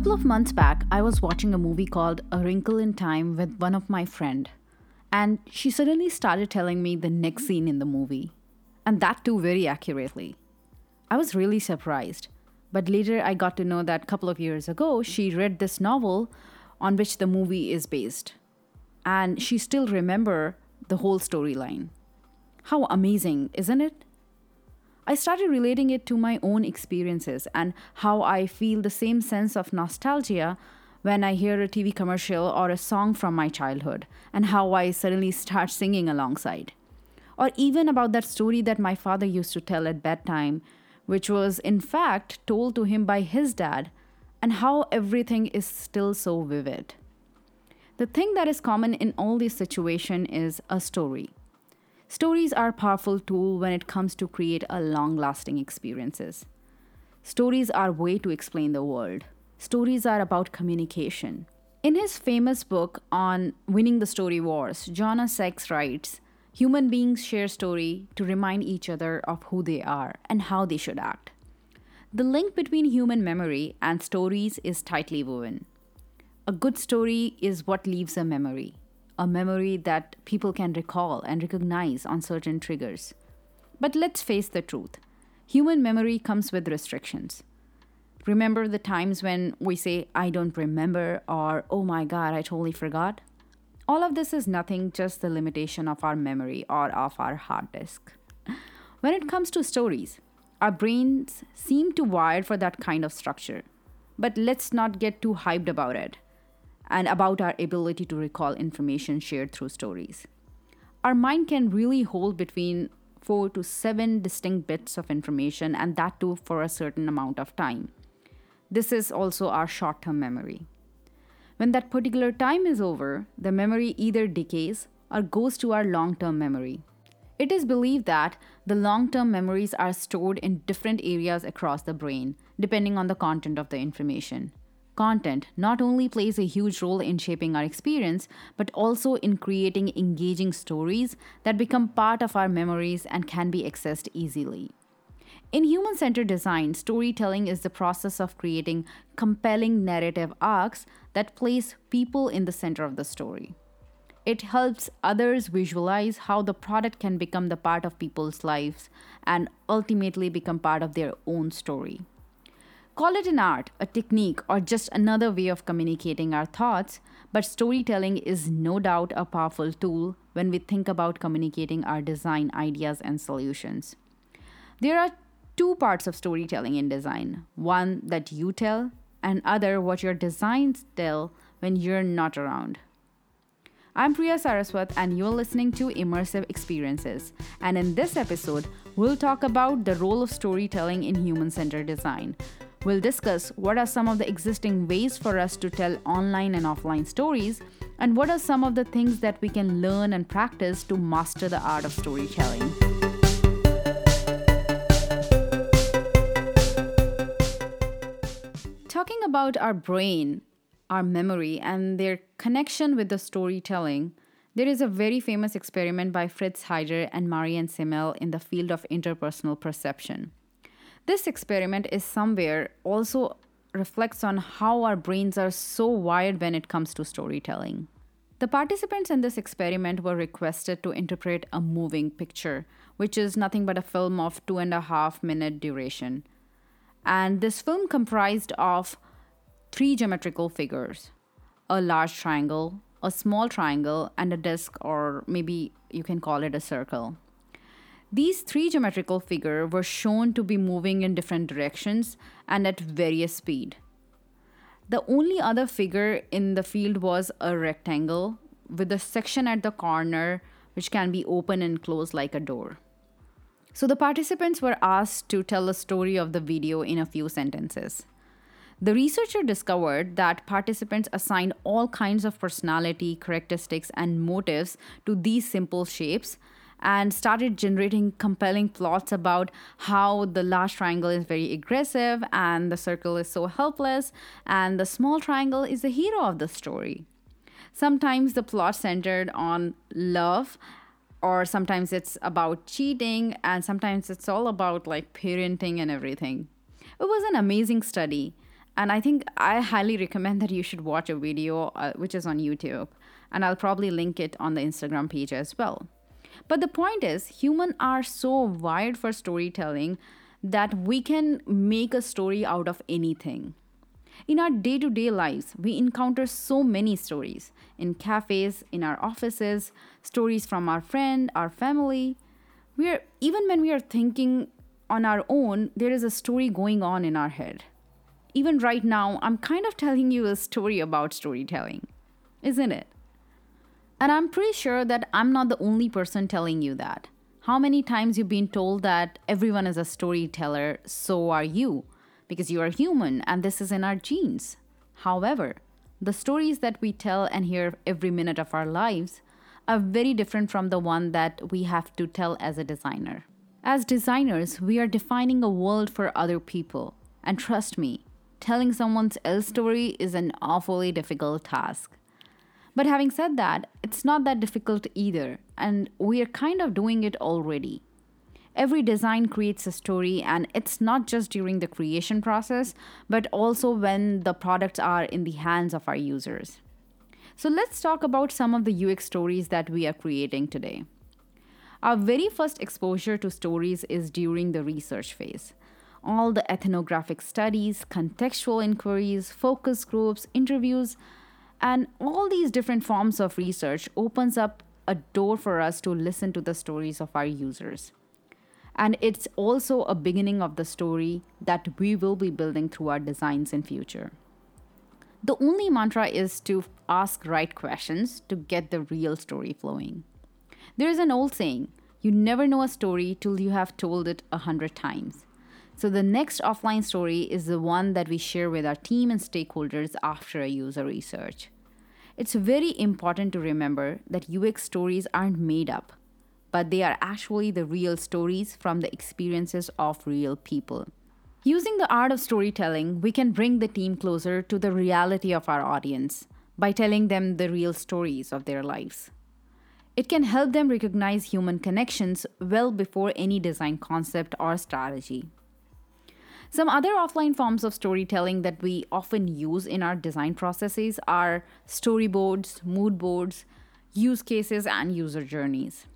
couple of months back, I was watching a movie called A Wrinkle in Time with one of my friend, and she suddenly started telling me the next scene in the movie, and that too very accurately. I was really surprised, but later I got to know that a couple of years ago she read this novel on which the movie is based, and she still remember the whole storyline. How amazing, isn't it? I started relating it to my own experiences and how I feel the same sense of nostalgia when I hear a TV commercial or a song from my childhood, and how I suddenly start singing alongside. Or even about that story that my father used to tell at bedtime, which was in fact told to him by his dad, and how everything is still so vivid. The thing that is common in all these situations is a story. Stories are a powerful tool when it comes to create a long-lasting experiences. Stories are way to explain the world. Stories are about communication. In his famous book on winning the story wars, Jonah Sachs writes, human beings share story to remind each other of who they are and how they should act. The link between human memory and stories is tightly woven. A good story is what leaves a memory a memory that people can recall and recognize on certain triggers. But let's face the truth human memory comes with restrictions. Remember the times when we say, I don't remember, or oh my god, I totally forgot? All of this is nothing, just the limitation of our memory or of our hard disk. When it comes to stories, our brains seem to wire for that kind of structure. But let's not get too hyped about it and about our ability to recall information shared through stories. Our mind can really hold between four to seven distinct bits of information, and that too for a certain amount of time. This is also our short term memory. When that particular time is over, the memory either decays or goes to our long term memory. It is believed that the long term memories are stored in different areas across the brain, depending on the content of the information content not only plays a huge role in shaping our experience, but also in creating engaging stories that become part of our memories and can be accessed easily. In human centered design, storytelling is the process of creating compelling narrative arcs that place people in the center of the story. It helps others visualize how the product can become the part of people's lives and ultimately become part of their own story. Call it an art, a technique, or just another way of communicating our thoughts, but storytelling is no doubt a powerful tool when we think about communicating our design ideas and solutions. There are two parts of storytelling in design one that you tell, and other what your designs tell when you're not around. I'm Priya Saraswat, and you're listening to Immersive Experiences. And in this episode, we'll talk about the role of storytelling in human centered design. We'll discuss what are some of the existing ways for us to tell online and offline stories, and what are some of the things that we can learn and practice to master the art of storytelling. Talking about our brain, our memory, and their connection with the storytelling, there is a very famous experiment by Fritz Heider and Marianne Simmel in the field of interpersonal perception. This experiment is somewhere also reflects on how our brains are so wired when it comes to storytelling. The participants in this experiment were requested to interpret a moving picture, which is nothing but a film of two and a half minute duration. And this film comprised of three geometrical figures a large triangle, a small triangle, and a disk, or maybe you can call it a circle. These three geometrical figures were shown to be moving in different directions and at various speed. The only other figure in the field was a rectangle with a section at the corner which can be open and closed like a door. So the participants were asked to tell the story of the video in a few sentences. The researcher discovered that participants assigned all kinds of personality, characteristics, and motives to these simple shapes and started generating compelling plots about how the large triangle is very aggressive and the circle is so helpless, and the small triangle is the hero of the story. Sometimes the plot centered on love, or sometimes it's about cheating, and sometimes it's all about like parenting and everything. It was an amazing study. And I think I highly recommend that you should watch a video uh, which is on YouTube. And I'll probably link it on the Instagram page as well. But the point is, humans are so wired for storytelling that we can make a story out of anything. In our day to day lives, we encounter so many stories in cafes, in our offices, stories from our friend, our family. We are, even when we are thinking on our own, there is a story going on in our head. Even right now, I'm kind of telling you a story about storytelling, isn't it? And I'm pretty sure that I'm not the only person telling you that. How many times you've been told that everyone is a storyteller, so are you? because you are human and this is in our genes. However, the stories that we tell and hear every minute of our lives are very different from the one that we have to tell as a designer. As designers, we are defining a world for other people. And trust me, telling someone else's story is an awfully difficult task. But having said that, it's not that difficult either, and we are kind of doing it already. Every design creates a story, and it's not just during the creation process, but also when the products are in the hands of our users. So, let's talk about some of the UX stories that we are creating today. Our very first exposure to stories is during the research phase. All the ethnographic studies, contextual inquiries, focus groups, interviews, and all these different forms of research opens up a door for us to listen to the stories of our users. And it's also a beginning of the story that we will be building through our designs in future. The only mantra is to ask right questions to get the real story flowing. There is an old saying, you never know a story till you have told it a hundred times. So the next offline story is the one that we share with our team and stakeholders after a user research. It's very important to remember that UX stories aren't made up but they are actually the real stories from the experiences of real people. Using the art of storytelling, we can bring the team closer to the reality of our audience by telling them the real stories of their lives. It can help them recognize human connections well before any design concept or strategy. Some other offline forms of storytelling that we often use in our design processes are storyboards, mood boards, use cases, and user journeys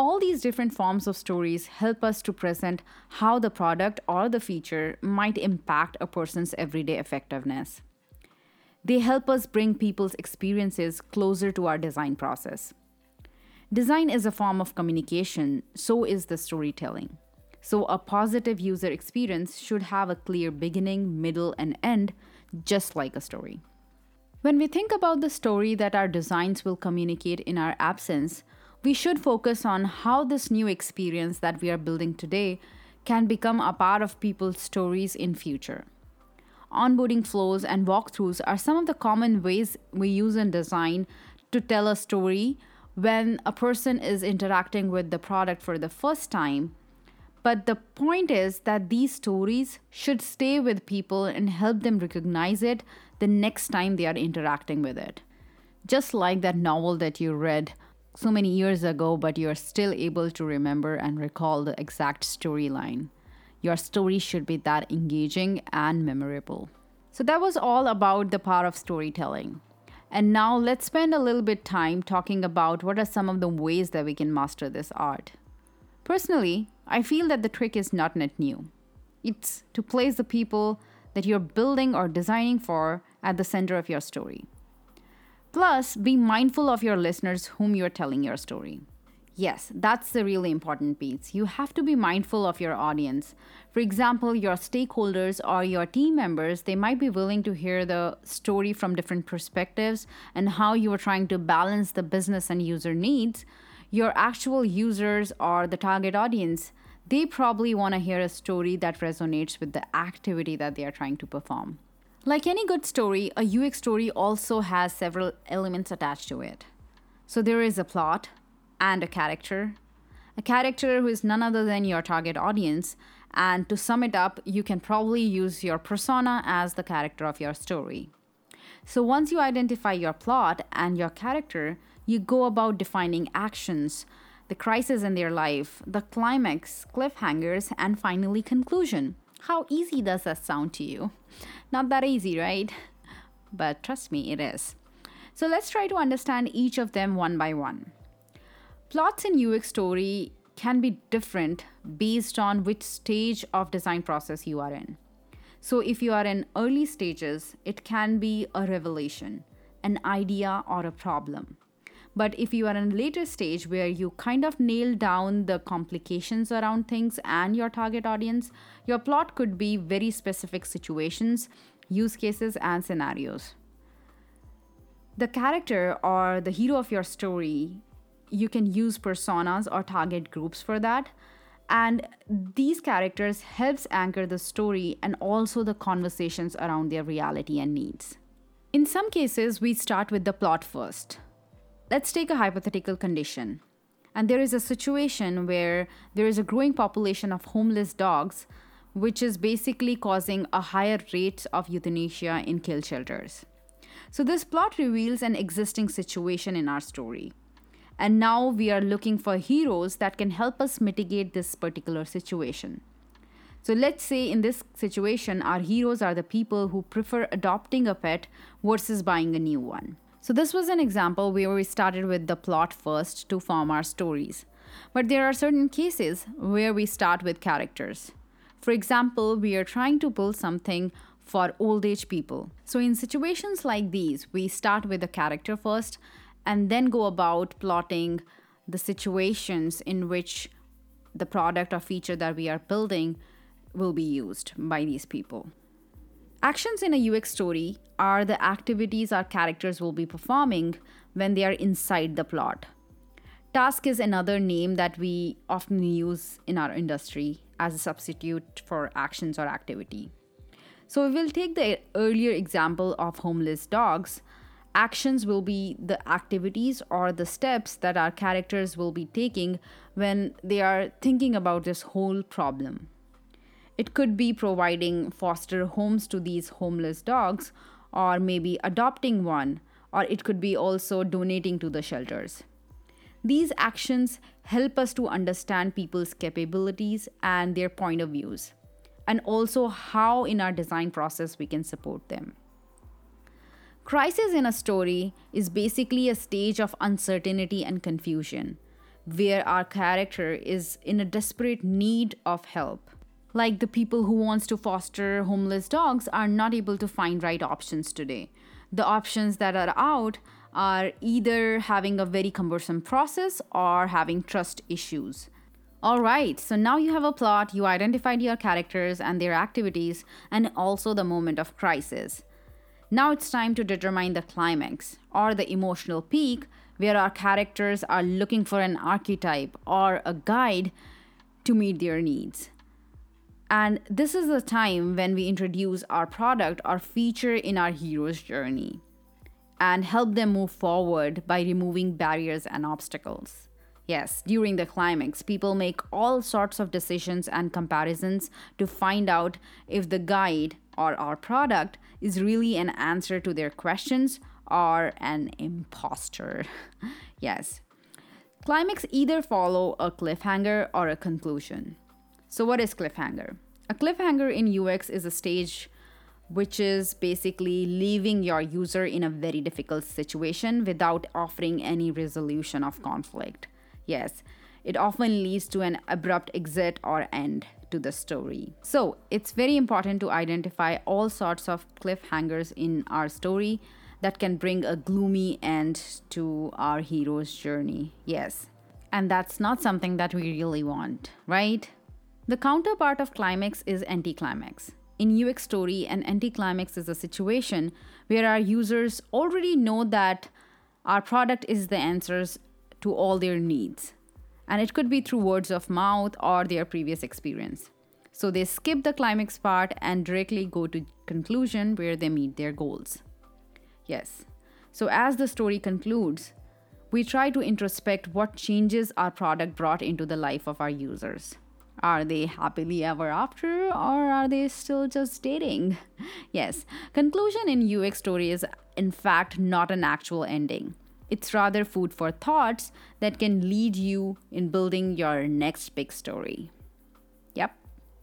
all these different forms of stories help us to present how the product or the feature might impact a person's everyday effectiveness. They help us bring people's experiences closer to our design process. Design is a form of communication, so is the storytelling. So, a positive user experience should have a clear beginning, middle, and end, just like a story. When we think about the story that our designs will communicate in our absence, we should focus on how this new experience that we are building today can become a part of people's stories in future. Onboarding flows and walkthroughs are some of the common ways we use in design to tell a story when a person is interacting with the product for the first time. But the point is that these stories should stay with people and help them recognize it the next time they are interacting with it. Just like that novel that you read so many years ago, but you're still able to remember and recall the exact storyline. Your story should be that engaging and memorable. So that was all about the power of storytelling. And now let's spend a little bit time talking about what are some of the ways that we can master this art. Personally, I feel that the trick is not net new. It's to place the people that you're building or designing for at the center of your story. Plus, be mindful of your listeners whom you're telling your story. Yes, that's the really important piece. You have to be mindful of your audience. For example, your stakeholders or your team members, they might be willing to hear the story from different perspectives and how you are trying to balance the business and user needs. Your actual users or the target audience, they probably want to hear a story that resonates with the activity that they are trying to perform. Like any good story, a UX story also has several elements attached to it. So there is a plot and a character, a character who is none other than your target audience. And to sum it up, you can probably use your persona as the character of your story. So once you identify your plot and your character, you go about defining actions, the crisis in their life, the climax, cliffhangers, and finally conclusion. How easy does that sound to you? Not that easy, right? But trust me, it is. So let's try to understand each of them one by one. Plots in UX story can be different based on which stage of design process you are in. So if you are in early stages, it can be a revelation, an idea or a problem. But if you are in a later stage where you kind of nail down the complications around things and your target audience, your plot could be very specific situations, use cases, and scenarios. The character or the hero of your story, you can use personas or target groups for that. And these characters helps anchor the story and also the conversations around their reality and needs. In some cases, we start with the plot first Let's take a hypothetical condition. And there is a situation where there is a growing population of homeless dogs, which is basically causing a higher rate of euthanasia in kill shelters. So, this plot reveals an existing situation in our story. And now we are looking for heroes that can help us mitigate this particular situation. So, let's say in this situation, our heroes are the people who prefer adopting a pet versus buying a new one. So, this was an example where we started with the plot first to form our stories. But there are certain cases where we start with characters. For example, we are trying to build something for old age people. So, in situations like these, we start with the character first and then go about plotting the situations in which the product or feature that we are building will be used by these people. Actions in a UX story are the activities our characters will be performing when they are inside the plot. Task is another name that we often use in our industry as a substitute for actions or activity. So, we will take the earlier example of homeless dogs. Actions will be the activities or the steps that our characters will be taking when they are thinking about this whole problem. It could be providing foster homes to these homeless dogs, or maybe adopting one, or it could be also donating to the shelters. These actions help us to understand people's capabilities and their point of views, and also how in our design process we can support them. Crisis in a story is basically a stage of uncertainty and confusion, where our character is in a desperate need of help like the people who wants to foster homeless dogs are not able to find right options today the options that are out are either having a very cumbersome process or having trust issues all right, so now you have a plot, you identified your characters and their activities, and also the moment of crisis. Now it's time to determine the climax, or the emotional peak, where our characters are looking for an archetype or a guide to meet their needs. And this is the time when we introduce our product or feature in our hero's journey and help them move forward by removing barriers and obstacles. Yes, during the climax, people make all sorts of decisions and comparisons to find out if the guide or our product is really an answer to their questions or an imposter. yes. Climax either follow a cliffhanger or a conclusion. So, what is cliffhanger? A cliffhanger in UX is a stage which is basically leaving your user in a very difficult situation without offering any resolution of conflict. Yes, it often leads to an abrupt exit or end to the story. So, it's very important to identify all sorts of cliffhangers in our story that can bring a gloomy end to our hero's journey. Yes. And that's not something that we really want, right? The counterpart of climax is anticlimax. In UX story, an anticlimax is a situation where our users already know that our product is the answers to all their needs. And it could be through words of mouth or their previous experience. So they skip the climax part and directly go to conclusion where they meet their goals. Yes. So as the story concludes, we try to introspect what changes our product brought into the life of our users. Are they happily ever after or are they still just dating? Yes, conclusion in UX story is in fact not an actual ending. It's rather food for thoughts that can lead you in building your next big story. Yep.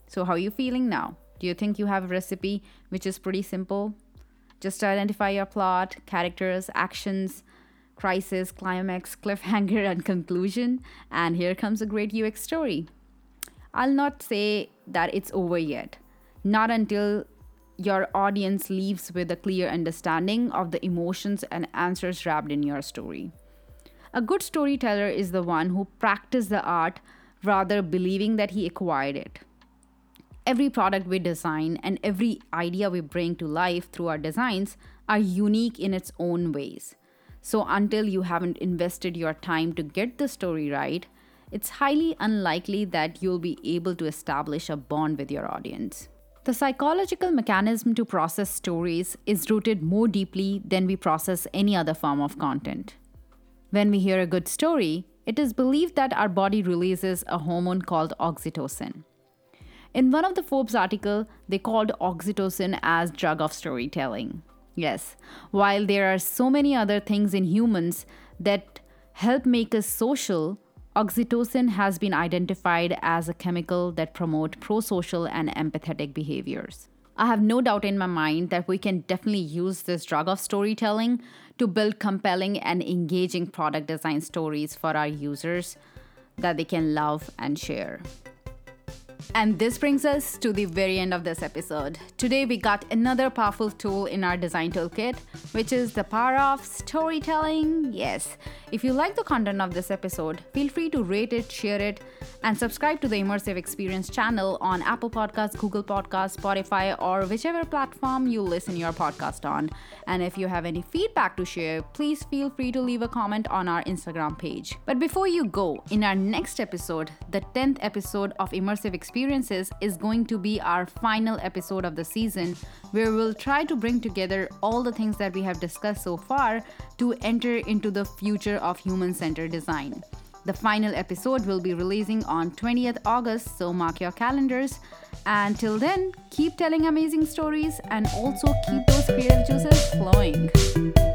So how are you feeling now? Do you think you have a recipe which is pretty simple? Just identify your plot, characters, actions, crisis, climax, cliffhanger, and conclusion, and here comes a great UX story. I'll not say that it's over yet, not until your audience leaves with a clear understanding of the emotions and answers wrapped in your story. A good storyteller is the one who practiced the art rather believing that he acquired it. Every product we design and every idea we bring to life through our designs are unique in its own ways. So, until you haven't invested your time to get the story right, it's highly unlikely that you'll be able to establish a bond with your audience. The psychological mechanism to process stories is rooted more deeply than we process any other form of content. When we hear a good story, it is believed that our body releases a hormone called oxytocin. In one of the Forbes article, they called oxytocin as drug of storytelling. Yes, while there are so many other things in humans that help make us social, Oxytocin has been identified as a chemical that promote pro-social and empathetic behaviors. I have no doubt in my mind that we can definitely use this drug of storytelling to build compelling and engaging product design stories for our users that they can love and share. And this brings us to the very end of this episode. Today, we got another powerful tool in our design toolkit, which is the power of storytelling. Yes, if you like the content of this episode, feel free to rate it, share it, and subscribe to the Immersive Experience channel on Apple Podcasts, Google Podcasts, Spotify, or whichever platform you listen your podcast on. And if you have any feedback to share, please feel free to leave a comment on our Instagram page. But before you go, in our next episode, the 10th episode of Immersive Experience, experiences is going to be our final episode of the season, where we'll try to bring together all the things that we have discussed so far to enter into the future of human centered design. The final episode will be releasing on 20th August, so mark your calendars. Until then, keep telling amazing stories and also keep those creative juices flowing.